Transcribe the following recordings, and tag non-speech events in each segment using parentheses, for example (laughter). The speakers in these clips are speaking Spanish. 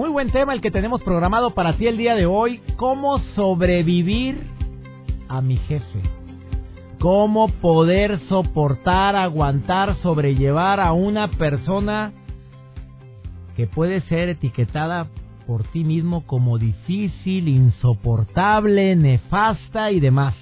Muy buen tema el que tenemos programado para ti el día de hoy. ¿Cómo sobrevivir a mi jefe? ¿Cómo poder soportar, aguantar, sobrellevar a una persona que puede ser etiquetada por ti mismo como difícil, insoportable, nefasta y demás?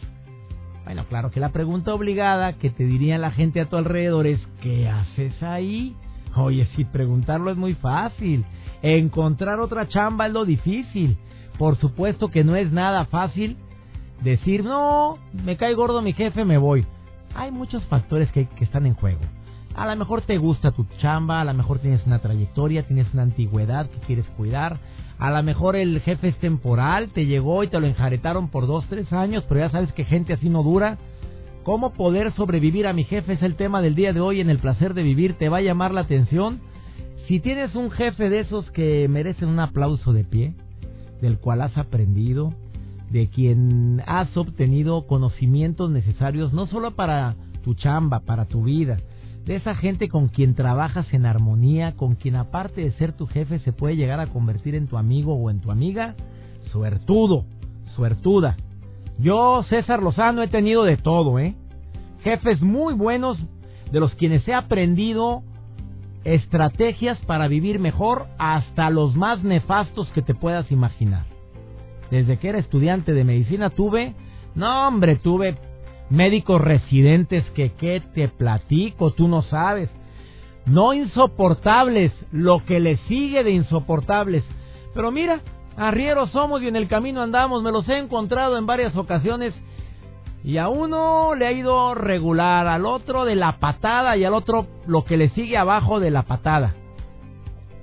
Bueno, claro que la pregunta obligada que te diría la gente a tu alrededor es ¿qué haces ahí? Oye, si preguntarlo es muy fácil. Encontrar otra chamba es lo difícil. Por supuesto que no es nada fácil decir, no, me cae gordo mi jefe, me voy. Hay muchos factores que, que están en juego. A lo mejor te gusta tu chamba, a lo mejor tienes una trayectoria, tienes una antigüedad que quieres cuidar. A lo mejor el jefe es temporal, te llegó y te lo enjaretaron por dos, tres años, pero ya sabes que gente así no dura. ¿Cómo poder sobrevivir a mi jefe? Es el tema del día de hoy en el placer de vivir. ¿Te va a llamar la atención? Si tienes un jefe de esos que merecen un aplauso de pie, del cual has aprendido, de quien has obtenido conocimientos necesarios no solo para tu chamba, para tu vida, de esa gente con quien trabajas en armonía, con quien aparte de ser tu jefe se puede llegar a convertir en tu amigo o en tu amiga, suertudo, suertuda. Yo, César Lozano, he tenido de todo, ¿eh? Jefes muy buenos, de los quienes he aprendido estrategias para vivir mejor hasta los más nefastos que te puedas imaginar. Desde que era estudiante de medicina tuve, no hombre, tuve médicos residentes que qué te platico, tú no sabes. No insoportables, lo que le sigue de insoportables. Pero mira, arrieros somos y en el camino andamos, me los he encontrado en varias ocasiones y a uno le ha ido regular, al otro de la patada y al otro lo que le sigue abajo de la patada.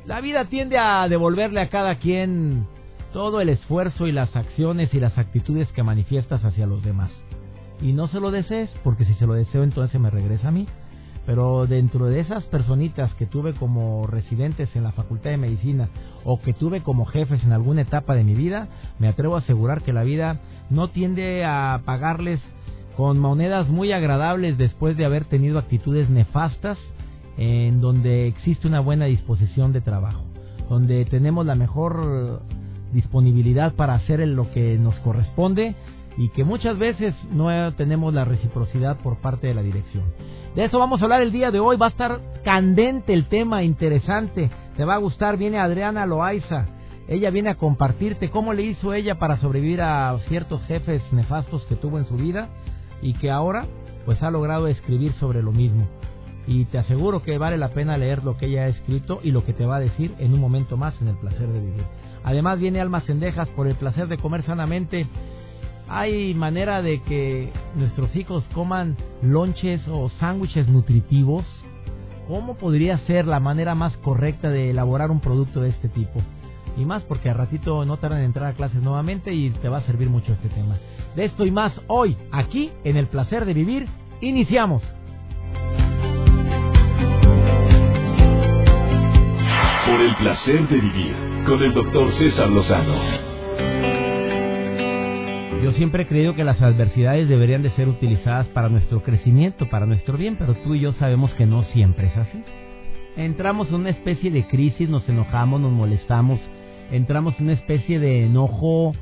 La vida tiende a devolverle a cada quien todo el esfuerzo y las acciones y las actitudes que manifiestas hacia los demás. Y no se lo desees, porque si se lo deseo entonces me regresa a mí. Pero dentro de esas personitas que tuve como residentes en la Facultad de Medicina o que tuve como jefes en alguna etapa de mi vida, me atrevo a asegurar que la vida no tiende a pagarles con monedas muy agradables después de haber tenido actitudes nefastas en donde existe una buena disposición de trabajo, donde tenemos la mejor disponibilidad para hacer lo que nos corresponde y que muchas veces no tenemos la reciprocidad por parte de la dirección. De eso vamos a hablar el día de hoy, va a estar candente el tema, interesante, te va a gustar, viene Adriana Loaiza, ella viene a compartirte cómo le hizo ella para sobrevivir a ciertos jefes nefastos que tuvo en su vida y que ahora pues ha logrado escribir sobre lo mismo. Y te aseguro que vale la pena leer lo que ella ha escrito y lo que te va a decir en un momento más en el placer de vivir. Además viene Almas Cendejas por el placer de comer sanamente. Hay manera de que nuestros hijos coman lonches o sándwiches nutritivos. ¿Cómo podría ser la manera más correcta de elaborar un producto de este tipo? Y más porque a ratito no tardan en entrar a clases nuevamente y te va a servir mucho este tema. De esto y más hoy, aquí en el placer de vivir, iniciamos. Por el placer de vivir con el doctor César Lozano. Yo siempre he creído que las adversidades deberían de ser utilizadas para nuestro crecimiento, para nuestro bien, pero tú y yo sabemos que no siempre es así. Entramos en una especie de crisis, nos enojamos, nos molestamos, entramos en una especie de enojo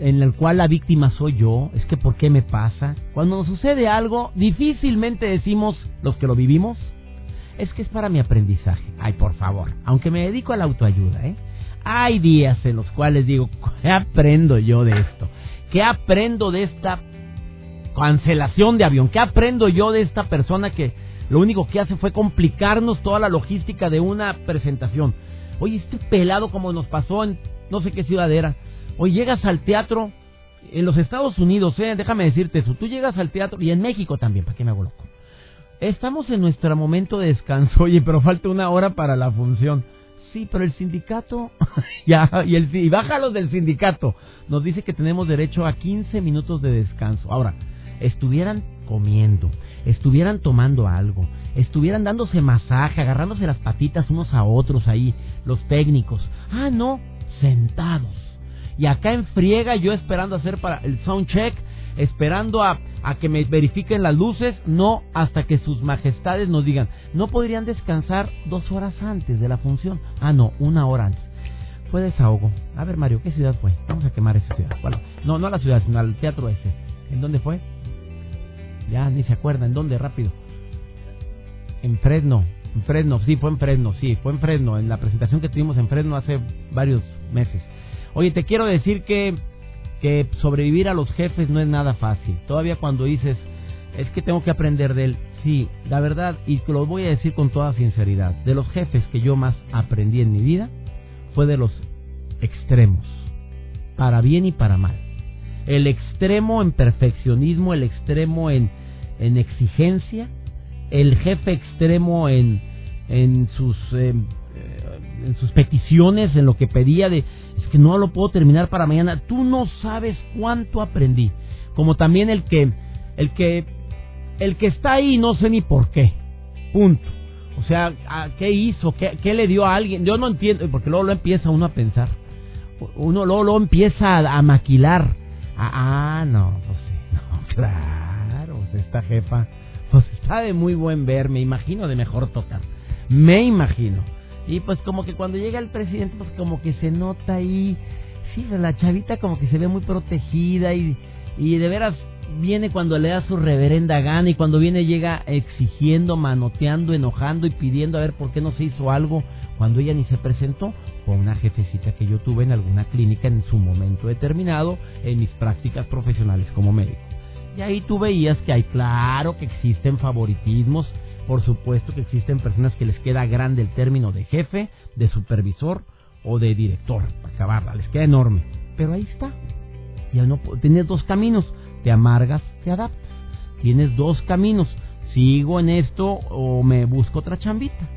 en el cual la víctima soy yo, es que ¿por qué me pasa? Cuando nos sucede algo, difícilmente decimos los que lo vivimos, es que es para mi aprendizaje. Ay, por favor, aunque me dedico a la autoayuda, ¿eh? Hay días en los cuales digo, ¿qué aprendo yo de esto? ¿Qué aprendo de esta cancelación de avión? ¿Qué aprendo yo de esta persona que lo único que hace fue complicarnos toda la logística de una presentación? Oye, este pelado como nos pasó en no sé qué ciudad era. Hoy llegas al teatro en los Estados Unidos, eh, déjame decirte eso. Tú llegas al teatro y en México también, ¿para qué me hago loco? estamos en nuestro momento de descanso, (laughs) oye, pero falta una hora para la función. Sí, pero el sindicato, (laughs) ya, y, el, y bájalos del sindicato, nos dice que tenemos derecho a 15 minutos de descanso. Ahora, estuvieran comiendo, estuvieran tomando algo, estuvieran dándose masaje, agarrándose las patitas unos a otros ahí, los técnicos. Ah, no, sentados. Y acá en friega yo esperando hacer para el sound check, esperando a, a que me verifiquen las luces, no hasta que sus majestades nos digan, no podrían descansar dos horas antes de la función. Ah, no, una hora antes. Fue desahogo. A ver, Mario, ¿qué ciudad fue? Vamos a quemar esa ciudad. Bueno, no, no a la ciudad, sino al teatro ese. ¿En dónde fue? Ya ni se acuerda. ¿En dónde? Rápido. En Fresno. Fresno, sí, fue en Fresno, sí, fue en Fresno, en la presentación que tuvimos en Fresno hace varios meses. Oye, te quiero decir que que sobrevivir a los jefes no es nada fácil. Todavía cuando dices, es que tengo que aprender de él, sí, la verdad, y te lo voy a decir con toda sinceridad, de los jefes que yo más aprendí en mi vida fue de los extremos, para bien y para mal. El extremo en perfeccionismo, el extremo en, en exigencia, el jefe extremo en, en sus... Eh, en sus peticiones, en lo que pedía de, es que no lo puedo terminar para mañana. Tú no sabes cuánto aprendí. Como también el que, el que, el que está ahí no sé ni por qué. Punto. O sea, ¿qué hizo? ¿Qué, ¿Qué, le dio a alguien? Yo no entiendo, porque luego lo empieza uno a pensar. Uno luego lo empieza a, maquilar. Ah, ah, no, pues (laughs) no, claro, esta jefa, pues está de muy buen ver, me imagino de mejor tocar. Me imagino. Y pues como que cuando llega el presidente, pues como que se nota ahí, sí, la chavita como que se ve muy protegida y, y de veras viene cuando le da su reverenda gana y cuando viene llega exigiendo, manoteando, enojando y pidiendo a ver por qué no se hizo algo cuando ella ni se presentó con una jefecita que yo tuve en alguna clínica en su momento determinado en mis prácticas profesionales como médico. Y ahí tú veías que hay claro que existen favoritismos, por supuesto que existen personas que les queda grande el término de jefe, de supervisor o de director, para acabarla, les queda enorme. Pero ahí está. Ya no tienes dos caminos, te amargas, te adaptas. Tienes dos caminos, sigo en esto o me busco otra chambita.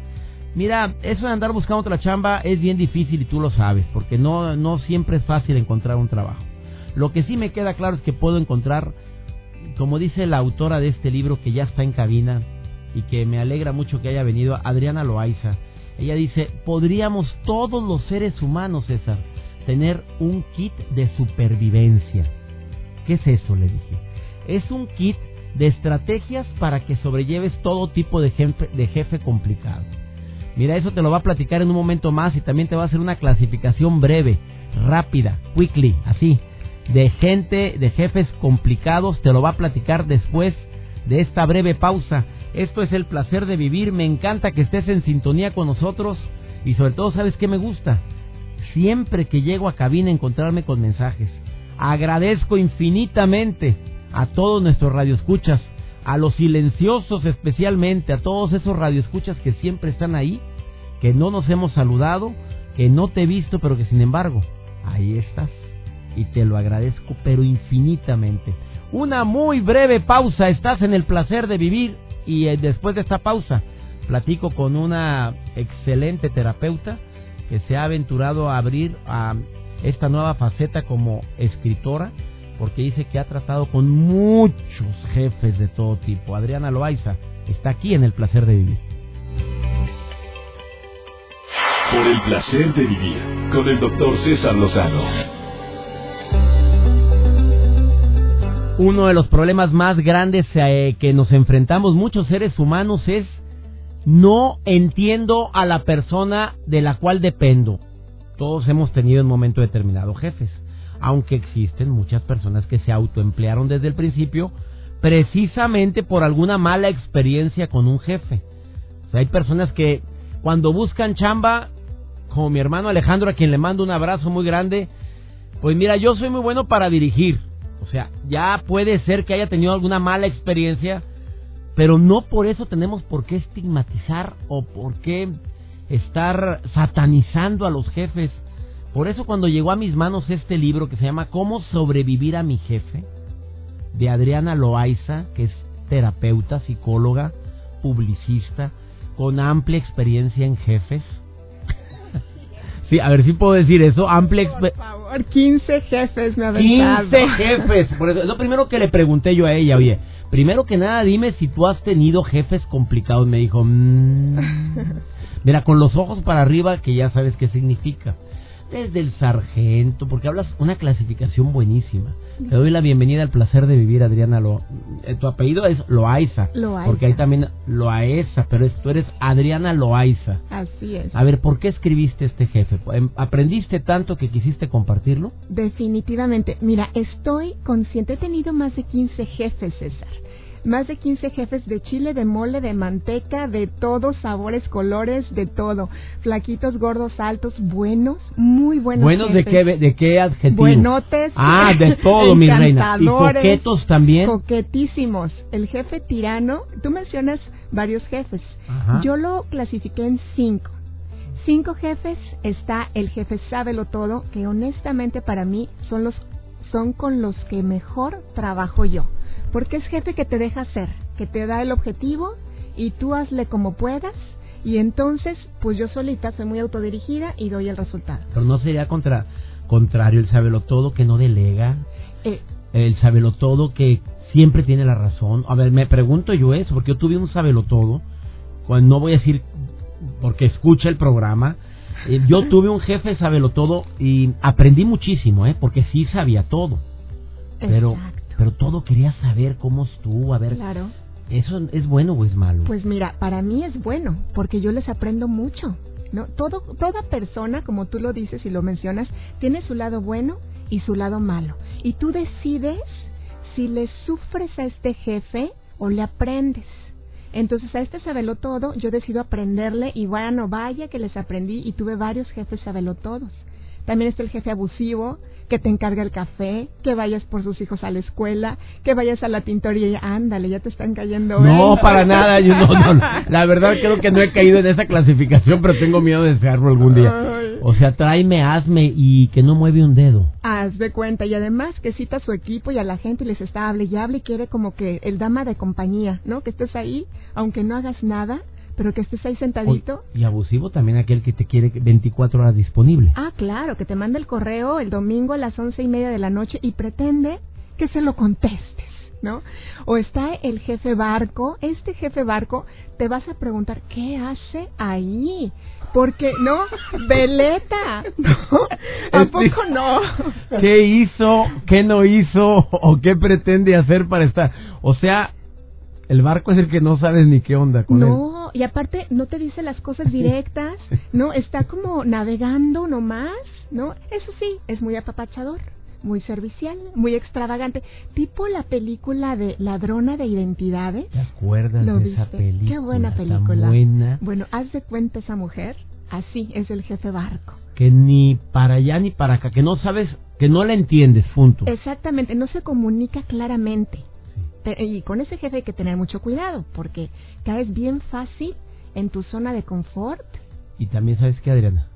Mira, eso de andar buscando otra chamba es bien difícil y tú lo sabes, porque no, no siempre es fácil encontrar un trabajo. Lo que sí me queda claro es que puedo encontrar, como dice la autora de este libro que ya está en cabina, y que me alegra mucho que haya venido Adriana Loaiza. Ella dice, podríamos todos los seres humanos, César, tener un kit de supervivencia. ¿Qué es eso? Le dije. Es un kit de estrategias para que sobrelleves todo tipo de jefe, de jefe complicado. Mira, eso te lo va a platicar en un momento más y también te va a hacer una clasificación breve, rápida, quickly, así, de gente, de jefes complicados, te lo va a platicar después de esta breve pausa. Esto es el placer de vivir. Me encanta que estés en sintonía con nosotros. Y sobre todo, ¿sabes qué me gusta? Siempre que llego a cabina encontrarme con mensajes. Agradezco infinitamente a todos nuestros radioescuchas, a los silenciosos especialmente, a todos esos radioescuchas que siempre están ahí, que no nos hemos saludado, que no te he visto, pero que sin embargo, ahí estás. Y te lo agradezco, pero infinitamente. Una muy breve pausa, estás en el placer de vivir y eh, después de esta pausa, platico con una excelente terapeuta que se ha aventurado a abrir a esta nueva faceta como escritora, porque dice que ha tratado con muchos jefes de todo tipo. Adriana Loaiza está aquí en el placer de vivir. Por el placer de vivir con el doctor César Lozano. Uno de los problemas más grandes eh, que nos enfrentamos muchos seres humanos es no entiendo a la persona de la cual dependo. Todos hemos tenido en momento determinado jefes, aunque existen muchas personas que se autoemplearon desde el principio precisamente por alguna mala experiencia con un jefe. hay personas que cuando buscan chamba, como mi hermano Alejandro, a quien le mando un abrazo muy grande, pues mira, yo soy muy bueno para dirigir, o sea, ya puede ser que haya tenido alguna mala experiencia, pero no por eso tenemos por qué estigmatizar o por qué estar satanizando a los jefes. Por eso cuando llegó a mis manos este libro que se llama Cómo sobrevivir a mi jefe, de Adriana Loaiza, que es terapeuta, psicóloga, publicista con amplia experiencia en jefes. (laughs) Sí, a ver si puedo decir eso, amplia Por favor, 15 jefes me ha 15 jefes. Por eso, es lo primero que le pregunté yo a ella, oye, primero que nada dime si tú has tenido jefes complicados. Me dijo, mmm, (laughs) mira, con los ojos para arriba que ya sabes qué significa desde el sargento, porque hablas una clasificación buenísima. Te doy la bienvenida al placer de vivir, Adriana. Lo, eh, tu apellido es Loaiza. Loaiza. Porque hay también Loaesa, pero es, tú eres Adriana Loaiza. Así es. A ver, ¿por qué escribiste este jefe? Em, ¿Aprendiste tanto que quisiste compartirlo? Definitivamente. Mira, estoy consciente. He tenido más de 15 jefes, César más de 15 jefes de chile, de mole, de manteca, de todos sabores, colores, de todo. Flaquitos, gordos, altos, buenos, muy buenos. ¿Buenos de qué, de qué adjetivo? Buenotes. Ah, de todo, mi reina. ¿Y coquetos también? Coquetísimos. El jefe tirano, tú mencionas varios jefes. Yo lo clasifiqué en cinco. Cinco jefes está el jefe sábelo todo, que honestamente para mí son los son con los que mejor trabajo yo porque es jefe que te deja hacer, que te da el objetivo y tú hazle como puedas y entonces pues yo solita soy muy autodirigida y doy el resultado. Pero no sería contra contrario el sabelo todo que no delega, eh, el sabelo todo que siempre tiene la razón. A ver, me pregunto yo eso porque yo tuve un sabelo todo, no voy a decir porque escucha el programa. Eh, yo (laughs) tuve un jefe sabelo todo y aprendí muchísimo, ¿eh? Porque sí sabía todo. Pero pero todo quería saber cómo estuvo, a ver. Claro. ¿Eso es bueno o es malo? Pues mira, para mí es bueno, porque yo les aprendo mucho. ¿no? Todo, toda persona, como tú lo dices y lo mencionas, tiene su lado bueno y su lado malo. Y tú decides si le sufres a este jefe o le aprendes. Entonces a este sabelo todo, yo decido aprenderle y bueno, vaya que les aprendí y tuve varios jefes sabelo todos. También está el jefe abusivo, que te encarga el café, que vayas por sus hijos a la escuela, que vayas a la tintoría y ándale, ya te están cayendo. No, para nada, yo no, no, (laughs) La verdad creo que no he caído en esa clasificación, pero tengo miedo de desearlo algún día. O sea, tráeme, hazme y que no mueve un dedo. Haz de cuenta y además que cita a su equipo y a la gente y les está hable y hable y quiere como que el dama de compañía, ¿no? Que estés ahí, aunque no hagas nada, pero que estés ahí sentadito. y abusivo también aquel que te quiere 24 horas disponible. Ah, claro, que te manda el correo el domingo a las once y media de la noche y pretende que se lo contestes, ¿no? O está el jefe barco, este jefe barco, te vas a preguntar, ¿qué hace ahí? Porque, ¿no? (laughs) Veleta, ¿no? ¿A poco no? (laughs) ¿Qué hizo, qué no hizo o qué pretende hacer para estar? O sea, el barco es el que no sabes ni qué onda con él. No, y aparte no te dice las cosas directas, ¿no? Está como navegando nomás, ¿no? Eso sí, es muy apapachador, muy servicial, muy extravagante. Tipo la película de Ladrona de Identidades. ¿Te acuerdas de esa película? Qué buena película. buena. Bueno, haz de cuenta esa mujer, así es el jefe barco. Que ni para allá ni para acá, que no sabes, que no la entiendes, punto. Exactamente, no se comunica claramente y con ese jefe hay que tener mucho cuidado porque caes bien fácil en tu zona de confort. Y también sabes que Adriana,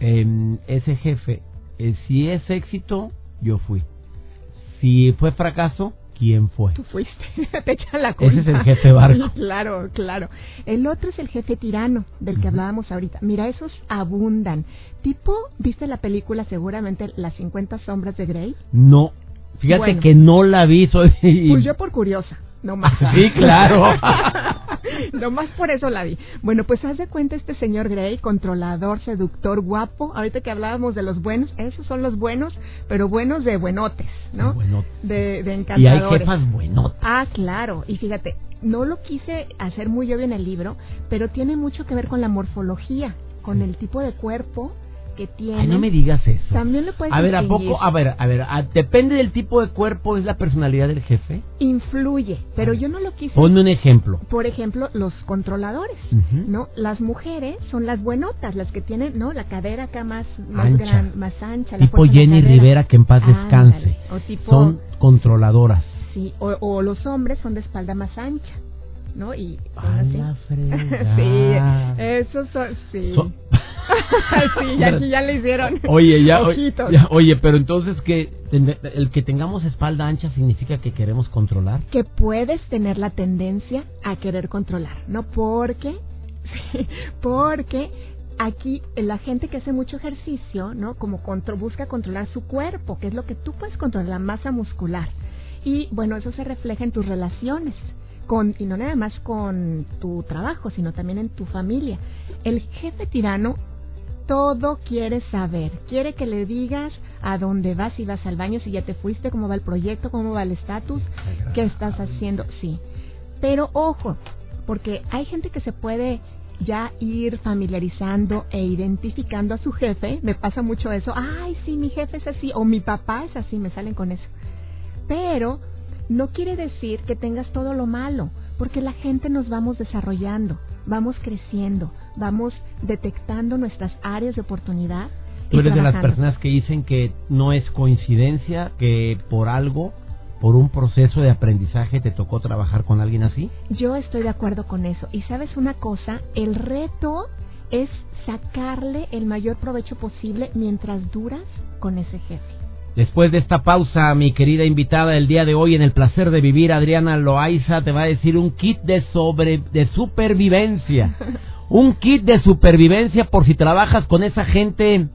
eh, ese jefe, eh, si es éxito, yo fui. Si fue fracaso, ¿quién fue? Tú fuiste, (laughs) te echan la culpa. Ese es el jefe barco. claro, claro. El otro es el jefe tirano, del que hablábamos ahorita. Mira, esos abundan. Tipo, ¿viste la película seguramente Las 50 sombras de Grey? No, Fíjate que no la vi. Soy... (laughs) Pues yo por curiosa, no más. Sí, claro. (laughs) no más por eso la vi. Bueno, pues haz de cuenta este señor Grey, controlador, seductor, guapo. Ahorita que hablábamos de los buenos, esos son los buenos, pero buenos de buenotes, ¿no? De, de, encantadores. Y hay jefas buenotas. Ah, claro. Y fíjate, no lo quise hacer muy obvio en el libro, pero tiene mucho que ver con la morfología, con el tipo de cuerpo que tiene. Ay, no me digas eso. También lo puedes A ver, ¿a poco? A ver, a ver, depende del tipo de cuerpo, ¿es la personalidad del jefe? Influye, pero yo no lo quise. Ponme un ejemplo. Por ejemplo, los controladores, ¿no? Las mujeres son las buenotas, las que tienen, ¿no? La cadera acá más, más ancha. Gran, más ancha. Tipo Jenny Rivera, que en paz descanse. o tipo, son controladoras. Sí, o, los hombres son de espalda más ancha. ¿No? Y a sí, (laughs) esos son, sí. (laughs) sí, ya, aquí ya le hicieron. (laughs) Oye, ya, oye, pero entonces que el que tengamos espalda ancha significa que queremos controlar. Que puedes tener la tendencia a querer controlar, no porque, porque aquí la gente que hace mucho ejercicio, ¿no? Como busca controlar su cuerpo, que es lo que tú puedes controlar, la masa muscular. Y bueno, eso se refleja en tus relaciones. Con, y no nada más con tu trabajo, sino también en tu familia. El jefe tirano todo quiere saber. Quiere que le digas a dónde vas, si vas al baño, si ya te fuiste, cómo va el proyecto, cómo va el estatus, qué estás haciendo. Sí. Pero ojo, porque hay gente que se puede ya ir familiarizando e identificando a su jefe. Me pasa mucho eso. Ay, sí, mi jefe es así. O mi papá es así. Me salen con eso. Pero no quiere decir que tengas todo lo malo. Porque la gente nos vamos desarrollando. Vamos creciendo vamos detectando nuestras áreas de oportunidad. Tú eres de las personas que dicen que no es coincidencia que por algo, por un proceso de aprendizaje te tocó trabajar con alguien así. Yo estoy de acuerdo con eso. Y sabes una cosa, el reto es sacarle el mayor provecho posible mientras duras con ese jefe. Después de esta pausa, mi querida invitada del día de hoy en el placer de vivir, Adriana Loaiza, te va a decir un kit de sobre de supervivencia. (laughs) un kit de supervivencia por si trabajas con esa gente.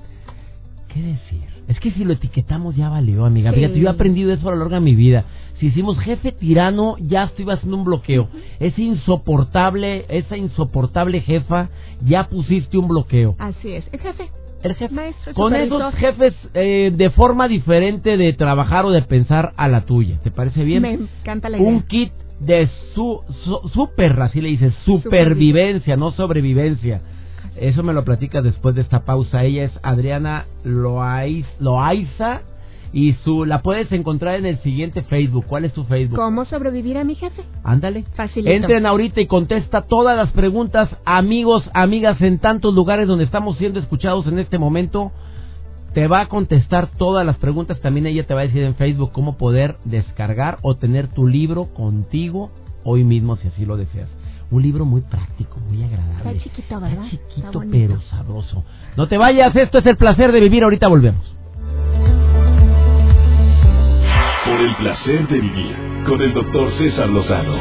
¿Qué decir? Es que si lo etiquetamos ya valió, amiga. Fíjate, yo he aprendido eso a lo largo de mi vida. Si hicimos jefe tirano, ya estoy haciendo un bloqueo. Es insoportable, esa insoportable jefa, ya pusiste un bloqueo. Así es. El jefe. El jefe. Maestro, con esos jefes eh, de forma diferente de trabajar o de pensar a la tuya. ¿Te parece bien? Me encanta la idea. Un kit de su, super, así le dice, supervivencia, no sobrevivencia. Eso me lo platicas después de esta pausa. Ella es Adriana Loaiza y su la puedes encontrar en el siguiente Facebook. ¿Cuál es tu Facebook? ¿Cómo sobrevivir a mi jefe? Ándale. Facilito. Entren ahorita y contesta todas las preguntas, amigos, amigas, en tantos lugares donde estamos siendo escuchados en este momento te va a contestar todas las preguntas. También ella te va a decir en Facebook cómo poder descargar o tener tu libro contigo hoy mismo si así lo deseas. Un libro muy práctico, muy agradable. Está chiquito, ¿verdad? Está chiquito, pero sabroso. No te vayas, esto es el placer de vivir. Ahorita volvemos. Por el placer de vivir con el doctor César Lozano.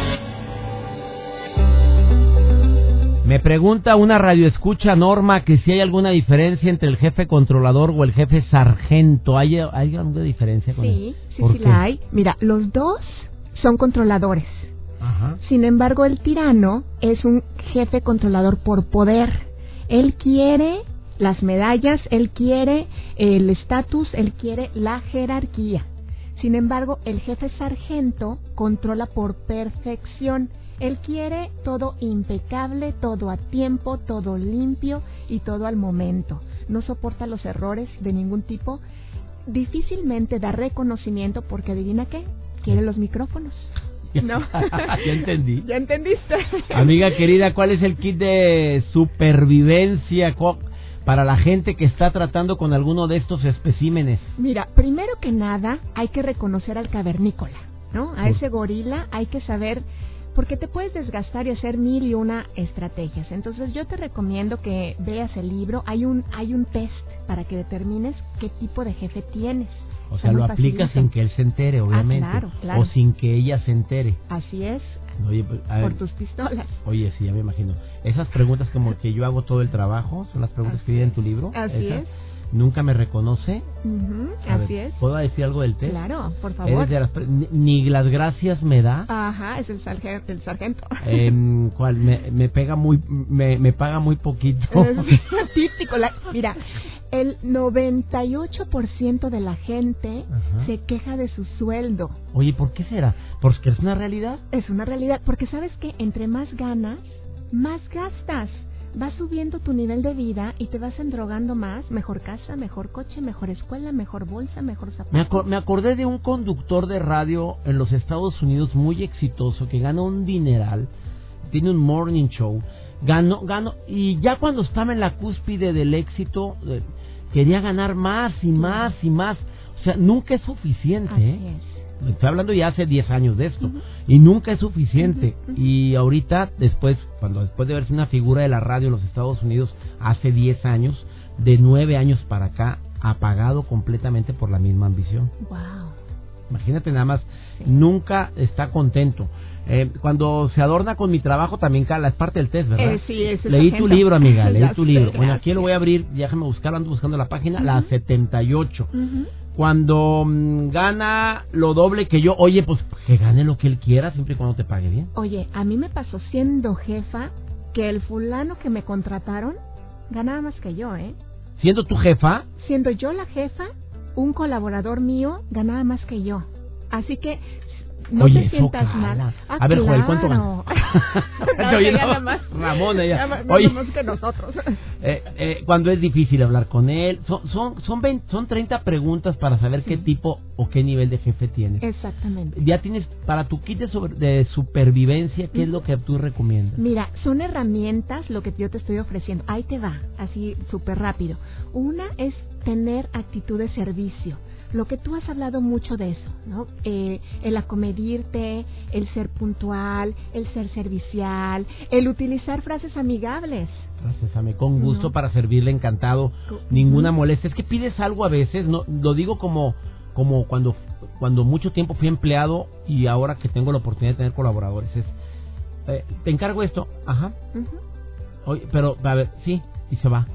Me pregunta una radioescucha Norma que si hay alguna diferencia entre el jefe controlador o el jefe sargento. ¿Hay, hay alguna diferencia con Sí, sí, sí la hay. Mira, los dos son controladores. Ajá. Sin embargo, el tirano es un jefe controlador por poder. Él quiere las medallas, él quiere el estatus, él quiere la jerarquía. Sin embargo, el jefe sargento controla por perfección. Él quiere todo impecable, todo a tiempo, todo limpio y todo al momento. No soporta los errores de ningún tipo. Difícilmente da reconocimiento porque adivina qué, quiere los micrófonos. (laughs) No. (laughs) ya entendí. (laughs) Ya entendiste. Amiga querida, ¿cuál es el kit de supervivencia para la gente que está tratando con alguno de estos especímenes? Mira, primero que nada hay que reconocer al cavernícola, ¿no? A ese gorila hay que saber porque te puedes desgastar y hacer mil y una estrategias. Entonces yo te recomiendo que veas el libro. Hay un hay un test para que determines qué tipo de jefe tienes. O sea, lo aplicas sin que él se entere, obviamente. Ah, claro, claro. O sin que ella se entere. Así es. Oye, pues, por tus pistolas. Oye, sí, ya me imagino. Esas preguntas como que yo hago todo el trabajo, son las preguntas que vienen en tu libro. Así es nunca me reconoce. así es. ¿Puedo decir algo del test? Claro, por favor. ni, las gracias me da. Ajá, es el, sargento. El sargento. Eh, (laughs) ¿Cuál? Me, me, pega muy, me, me paga muy poquito. Es (laughs) típico. mira, el 98% de la gente se queja de su sueldo. Oye, ¿por qué será? ¿Porque es una realidad? Es una realidad, porque sabes que entre más ganas, más gastas vas subiendo tu nivel de vida y te vas endrogando más, mejor casa, mejor coche, mejor escuela, mejor bolsa, mejor zapato. Me, acordé de un conductor de radio en los Estados Unidos muy exitoso que gana un dineral, tiene un morning show, ganó, ganó, y ya cuando estaba en la cúspide del éxito, quería ganar más y más y más. O sea, nunca es suficiente. Así ¿eh? Estoy hablando ya hace 10 años de esto. Y nunca es suficiente. Y ahorita, después, cuando después de verse una figura de la radio en los Estados Unidos hace 10 años, de 9 años para acá, apagado completamente por la misma ambición. Wow. Imagínate nada más, nunca está contento. Eh, cuando se adorna con mi trabajo también cala, es parte del test, ¿verdad? Eh, sí, es esa leí tu libro, amiga, leí tu libro. Bueno, aquí lo voy a abrir, déjame buscar, ando buscando la página, la 78. Ujú. Cuando mm, gana lo doble que yo, oye, pues que gane lo que él quiera, siempre y cuando te pague bien. Oye, a mí me pasó siendo jefa que el fulano que me contrataron ganaba más que yo, ¿eh? Siendo tu jefa, Siendo yo la jefa, un colaborador mío ganaba más que yo. Así que no Oye, te eso sientas cala. mal. Ah, A ver, Joel, ¿cuánto gana? (laughs) (laughs) no, no, gana más. Ramón, ella. Más- Oye. más (laughs) que nosotros. eh, eh, cuando es difícil hablar con él, son son son, 20 son 30 preguntas para saber qué tipo o qué nivel de jefe tienes. Exactamente. Ya tienes, para tu kit de, sobre- de supervivencia, ¿qué es lo que tú recomiendas? Mira, son herramientas lo que yo te estoy ofreciendo. Ahí te va, así súper rápido. Una es tener actitud de servicio. Lo que tú has hablado mucho de eso, ¿no? Eh, el acomedirte, el ser puntual, el ser servicial, el utilizar frases amigables. Gracias, Ame, con gusto No. para servirle, encantado. Ninguna molestia. Es que pides algo a veces, no lo digo como como cuando cuando mucho tiempo fui empleado y ahora que tengo la oportunidad de tener colaboradores. Es, eh, te encargo esto, ajá. Ujú. Oye, pero, a ver, sí, y se va.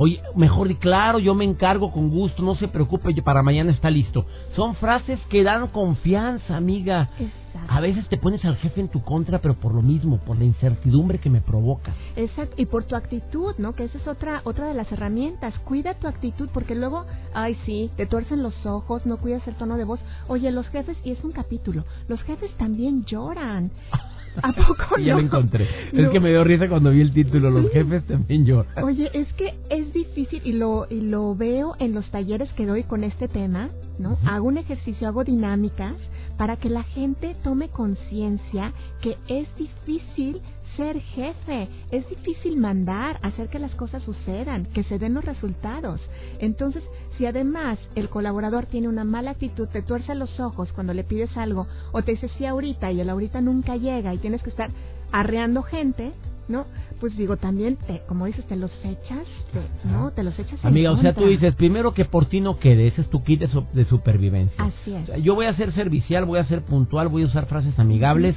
Oye, mejor di, claro, yo me encargo con gusto, no se preocupe, para mañana está listo. Son frases que dan confianza, amiga. Exacto. A veces te pones al jefe en tu contra, pero por lo mismo, por la incertidumbre que me provoca. Exacto, y por tu actitud, ¿no? Que esa es otra otra de las herramientas. Cuida tu actitud porque luego, ay sí, te tuercen los ojos, no cuidas el tono de voz. Oye, los jefes, y es un capítulo, los jefes también lloran. (laughs) (laughs) ¿A poco ya no? lo encontré. Es No. que me dio risa cuando vi el título, los jefes también lloran. Oye, es que es difícil y lo, y lo veo en los talleres que doy con este tema, ¿no? Hago un ejercicio, hago dinámicas para que la gente tome conciencia que es difícil ser jefe, es difícil mandar, hacer que las cosas sucedan, que se den los resultados. Entonces, si además el colaborador tiene una mala actitud, te tuerce los ojos cuando le pides algo, o te dice sí ahorita y el ahorita nunca llega y tienes que estar arreando gente, ¿no? Pues digo, también, te, como dices, te los echas, te- ¿no? Te los echas en Amiga, o sea, tú dices, primero que por ti no quede, ese es tu kit de, de supervivencia. Así es. O sea, Yo voy a ser servicial, voy a ser puntual, voy a usar frases amigables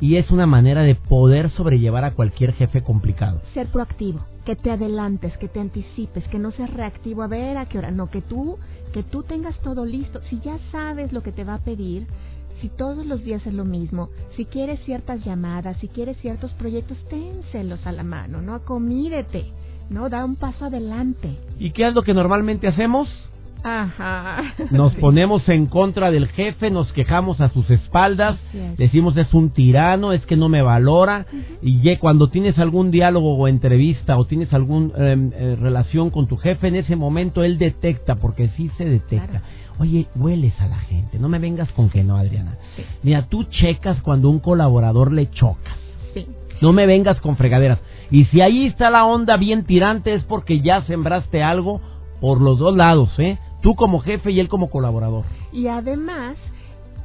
y es una manera de poder sobrellevar a cualquier jefe complicado. Ser proactivo, que te adelantes, que te anticipes, que no seas reactivo a ver a qué hora, no, que tú, que tú tengas todo listo. Si ya sabes lo que te va a pedir, si todos los días es lo mismo, si quieres ciertas llamadas, si quieres ciertos proyectos, ténselos a la mano, ¿no? Acomídete, ¿no? Da un paso adelante. ¿Y qué es lo que normalmente hacemos? Ajá. (laughs) Nos ponemos en contra del jefe, nos quejamos a sus espaldas, es. decimos es un tirano, es que no me valora. Y ya cuando tienes algún diálogo o entrevista o tienes alguna relación con tu jefe, en ese momento él detecta, porque sí se detecta. Claro. Oye, hueles a la gente, no me vengas con que no, Adriana. Sí. Mira, tú checas cuando un colaborador le chocas. Sí. No me vengas con fregaderas. Y si ahí está la onda bien tirante es porque ya sembraste algo por los dos lados, ¿eh? Tú como jefe y él como colaborador. Y además,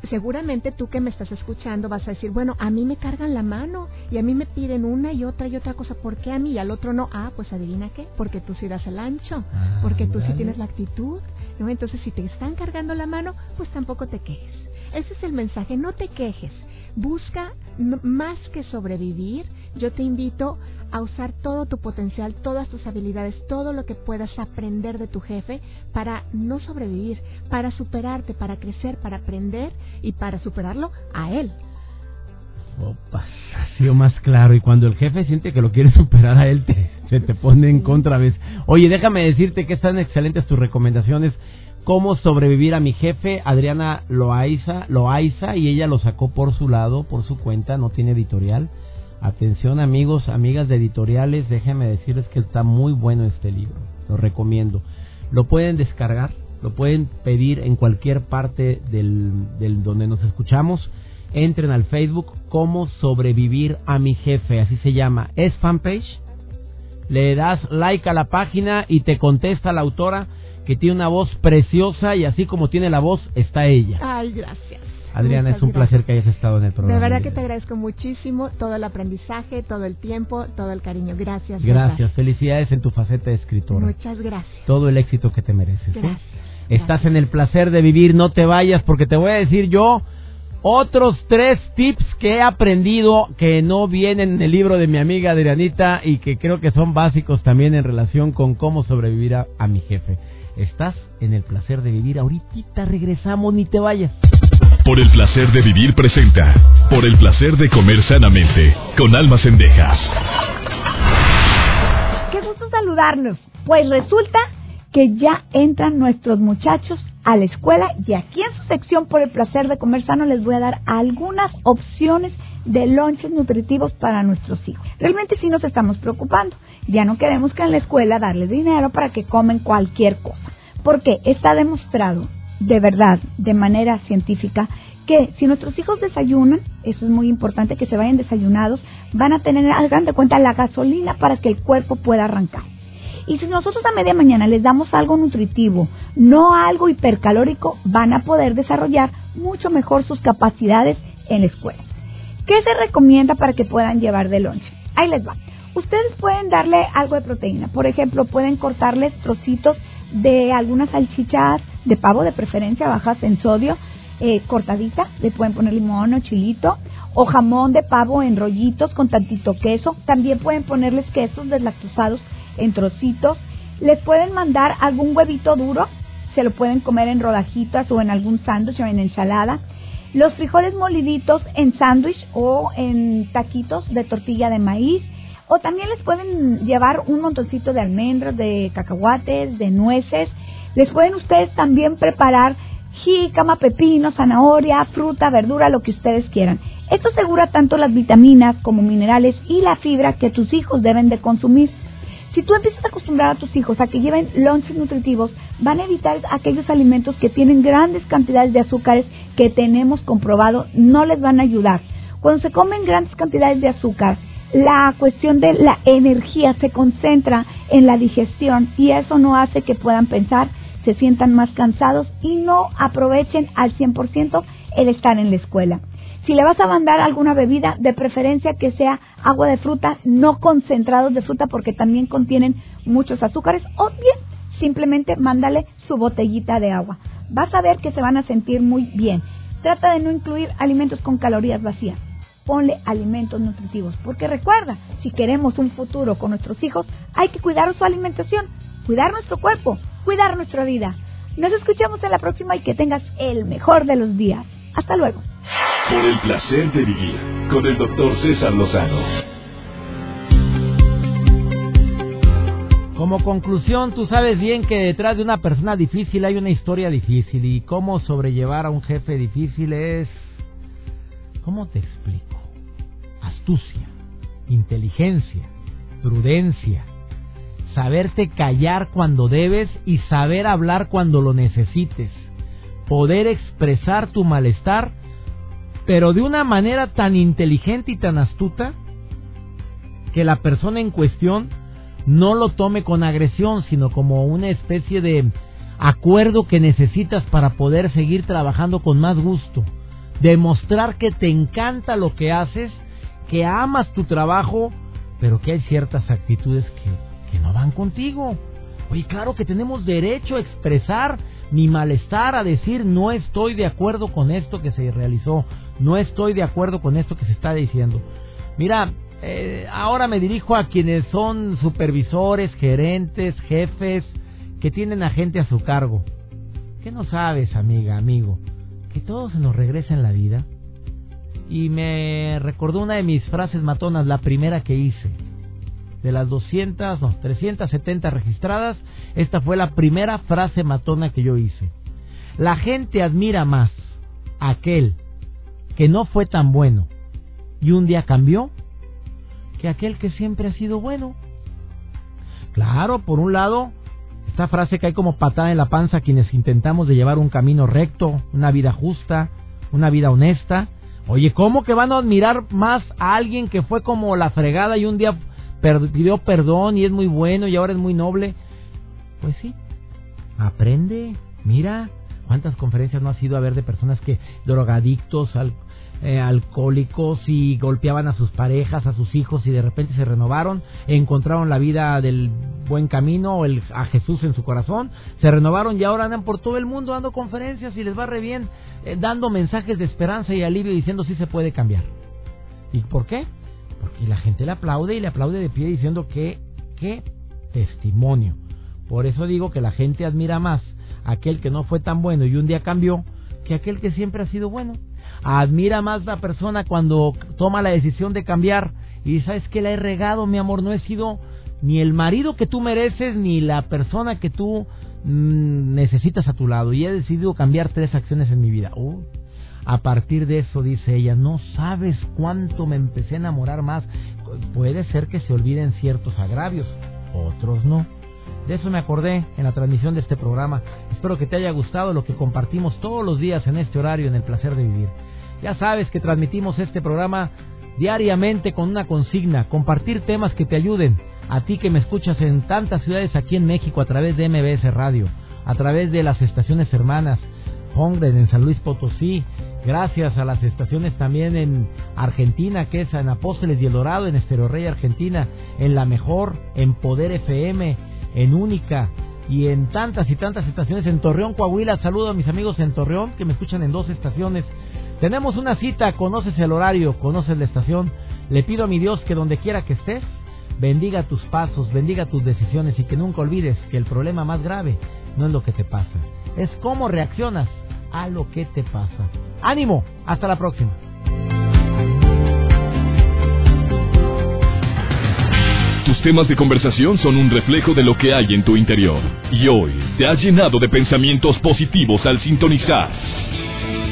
seguramente tú que me estás escuchando vas a decir, bueno, a mí me cargan la mano y a mí me piden una y otra y otra cosa. ¿Por qué a mí y al otro no? Ah, pues adivina qué, porque tú sí das el ancho, Ah, porque tú sí tienes la actitud, ¿no? Entonces, si te están cargando la mano, pues tampoco te quejes. Ese es el mensaje, no te quejes. Busca más que sobrevivir. Yo te invito a usar todo tu potencial, todas tus habilidades, todo lo que puedas aprender de tu jefe para no sobrevivir, para superarte, para crecer, para aprender y para superarlo a él. Opa, ha sido más claro. Y cuando el jefe siente que lo quiere superar a él, te, se te pone en contra vez. Oye, déjame decirte que están excelentes tus recomendaciones. Cómo sobrevivir a mi jefe, Adriana Loaiza, Loaiza, y ella lo sacó por su lado, por su cuenta, no tiene editorial. Atención amigos, amigas de editoriales, déjenme decirles que está muy bueno este libro, lo recomiendo. Lo pueden descargar, lo pueden pedir en cualquier parte del, del donde nos escuchamos. Entren al Facebook, cómo sobrevivir a mi jefe, así se llama. Es fanpage, le das like a la página y te contesta la autora que tiene una voz preciosa y así como tiene la voz, está ella. Ay, gracias. Adriana, es un placer que hayas estado en el programa. De verdad que te agradezco muchísimo todo el aprendizaje, todo el tiempo, todo el cariño. Gracias. Gracias. Felicidades en tu faceta de escritora. Muchas gracias. Todo el éxito que te mereces. ¿eh? Gracias. Estás en el placer de vivir, no te vayas porque te voy a decir yo otros tres tips que he aprendido que no vienen en el libro de mi amiga Adrianita y que creo que son básicos también en relación con cómo sobrevivir a, a mi jefe. Estás en el placer de vivir. Ahorita regresamos, ni te vayas. Por el placer de vivir presenta. Por el placer de comer sanamente. Con almas endejas. Qué gusto saludarnos. Pues resulta que ya entran nuestros muchachos a la escuela y aquí en su sección por el placer de comer sano les voy a dar algunas opciones de lonches nutritivos para nuestros hijos. Realmente sí nos estamos preocupando. Ya no queremos que en la escuela darles dinero para que comen cualquier cosa. Porque está demostrado de verdad, de manera científica, que si nuestros hijos desayunan, eso es muy importante, que se vayan desayunados, van a tener, hagan de cuenta, la gasolina para que el cuerpo pueda arrancar. Y si nosotros a media mañana les damos algo nutritivo, no algo hipercalórico, van a poder desarrollar mucho mejor sus capacidades en la escuela. ¿Qué se recomienda para que puedan llevar de lonche? Ahí les va. Ustedes pueden darle algo de proteína. Por ejemplo, pueden cortarles trocitos de algunas salchichas de pavo, de preferencia bajas en sodio, eh, cortadita, le pueden poner limón o chilito, o jamón de pavo en rollitos con tantito queso. También pueden ponerles quesos deslactosados en trocitos. Les pueden mandar algún huevito duro, se lo pueden comer en rodajitas o en algún sándwich o en ensalada. Los frijoles moliditos en sándwich o en taquitos de tortilla de maíz. O también les pueden llevar un montoncito de almendras, de cacahuates, de nueces. Les pueden ustedes también preparar jícama, pepino, zanahoria, fruta, verdura, lo que ustedes quieran. Esto asegura tanto las vitaminas como minerales y la fibra que tus hijos deben de consumir. Si tú empiezas a acostumbrar a tus hijos a que lleven lunches nutritivos, van a evitar aquellos alimentos que tienen grandes cantidades de azúcares que tenemos comprobado no les van a ayudar. Cuando se comen grandes cantidades de azúcar, la cuestión de la energía se concentra en la digestión y eso no hace que puedan pensar, se sientan más cansados y no aprovechen al 100% el estar en la escuela. Si le vas a mandar alguna bebida, de preferencia que sea agua de fruta, no concentrados de fruta porque también contienen muchos azúcares, o bien simplemente mándale su botellita de agua. Vas a ver que se van a sentir muy bien. Trata de no incluir alimentos con calorías vacías. Ponle alimentos nutritivos, porque recuerda, si queremos un futuro con nuestros hijos, hay que cuidar su alimentación, cuidar nuestro cuerpo, cuidar nuestra vida. Nos escuchamos en la próxima y que tengas el mejor de los días. Hasta luego. Por el placer de vivir con el doctor César Lozano. Como conclusión, tú sabes bien que detrás de una persona difícil hay una historia difícil y cómo sobrellevar a un jefe difícil es... ¿Cómo te explico? Astucia, inteligencia, prudencia, saberte callar cuando debes y saber hablar cuando lo necesites, poder expresar tu malestar, pero de una manera tan inteligente y tan astuta que la persona en cuestión no lo tome con agresión, sino como una especie de acuerdo que necesitas para poder seguir trabajando con más gusto. Demostrar que te encanta lo que haces, que amas tu trabajo, pero que hay ciertas actitudes que, que no van contigo. Oye, claro que tenemos derecho a expresar mi malestar, a decir no estoy de acuerdo con esto que se realizó, no estoy de acuerdo con esto que se está diciendo. Mira, eh, ahora me dirijo a quienes son supervisores, gerentes, jefes, que tienen a gente a su cargo. ¿Qué no sabes, amiga, amigo? Que todo se nos regresa en la vida. Y me recordó una de mis frases matonas, la primera que hice. De las 200, no, 370 registradas, esta fue la primera frase matona que yo hice. La gente admira más a aquel que no fue tan bueno y un día cambió que aquel que siempre ha sido bueno. Claro, por un lado, esta frase hay como patada en la panza a quienes intentamos de llevar un camino recto, una vida justa, una vida honesta. Oye, ¿cómo que van a admirar más a alguien que fue como la fregada y un día pidió perdón y es muy bueno y ahora es muy noble? Pues sí, Aprende, mira, cuántas conferencias no has ido a ver de personas que drogadictos, eh, alcohólicos y golpeaban a sus parejas, a sus hijos y de repente se renovaron, encontraron la vida del buen camino, el, a Jesús en su corazón, se renovaron y ahora andan por todo el mundo dando conferencias y les va re bien, eh, dando mensajes de esperanza y alivio diciendo sí se puede cambiar. ¿Y por qué? Porque la gente le aplaude y le aplaude de pie diciendo que, qué testimonio. Por eso digo que la gente admira más aquel que no fue tan bueno y un día cambió que aquel que siempre ha sido bueno. Admira más la persona cuando toma la decisión de cambiar y sabes que la he regado, mi amor, no he sido ni el marido que tú mereces ni la persona que tú mm, necesitas a tu lado y he decidido cambiar tres acciones en mi vida. Uh, a partir de eso, dice ella, no sabes cuánto me empecé a enamorar más. Puede ser que se olviden ciertos agravios, otros no. De eso me acordé en la transmisión de este programa. Espero que te haya gustado lo que compartimos todos los días en este horario en el placer de vivir. Ya sabes que transmitimos este programa diariamente con una consigna, compartir temas que te ayuden. A ti que me escuchas en tantas ciudades aquí en México a través de MBS Radio, a través de las estaciones hermanas, Hombre en San Luis Potosí, gracias a las estaciones también en Argentina, que es en Apóstoles y El Dorado, en Estero Rey Argentina, en La Mejor, en Poder FM, en Única y en tantas y tantas estaciones en Torreón, Coahuila. Saludo a mis amigos en Torreón que me escuchan en dos estaciones. Tenemos una cita, conoces el horario, conoces la estación. Le pido a mi Dios que donde quiera que estés, bendiga tus pasos, bendiga tus decisiones y que nunca olvides que el problema más grave no es lo que te pasa, es cómo reaccionas a lo que te pasa. Ánimo, hasta la próxima. Tus temas de conversación son un reflejo de lo que hay en tu interior. Y hoy te has llenado de pensamientos positivos al sintonizar.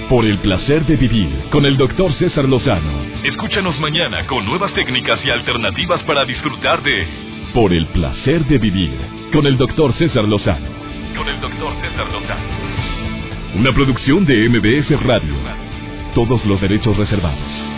Por el placer de vivir con el doctor César Lozano. Escúchanos mañana con nuevas técnicas y alternativas para disfrutar de Por el placer de vivir con el doctor César Lozano. Con el doctor César Lozano. Una producción de MBS Radio. Todos los derechos reservados.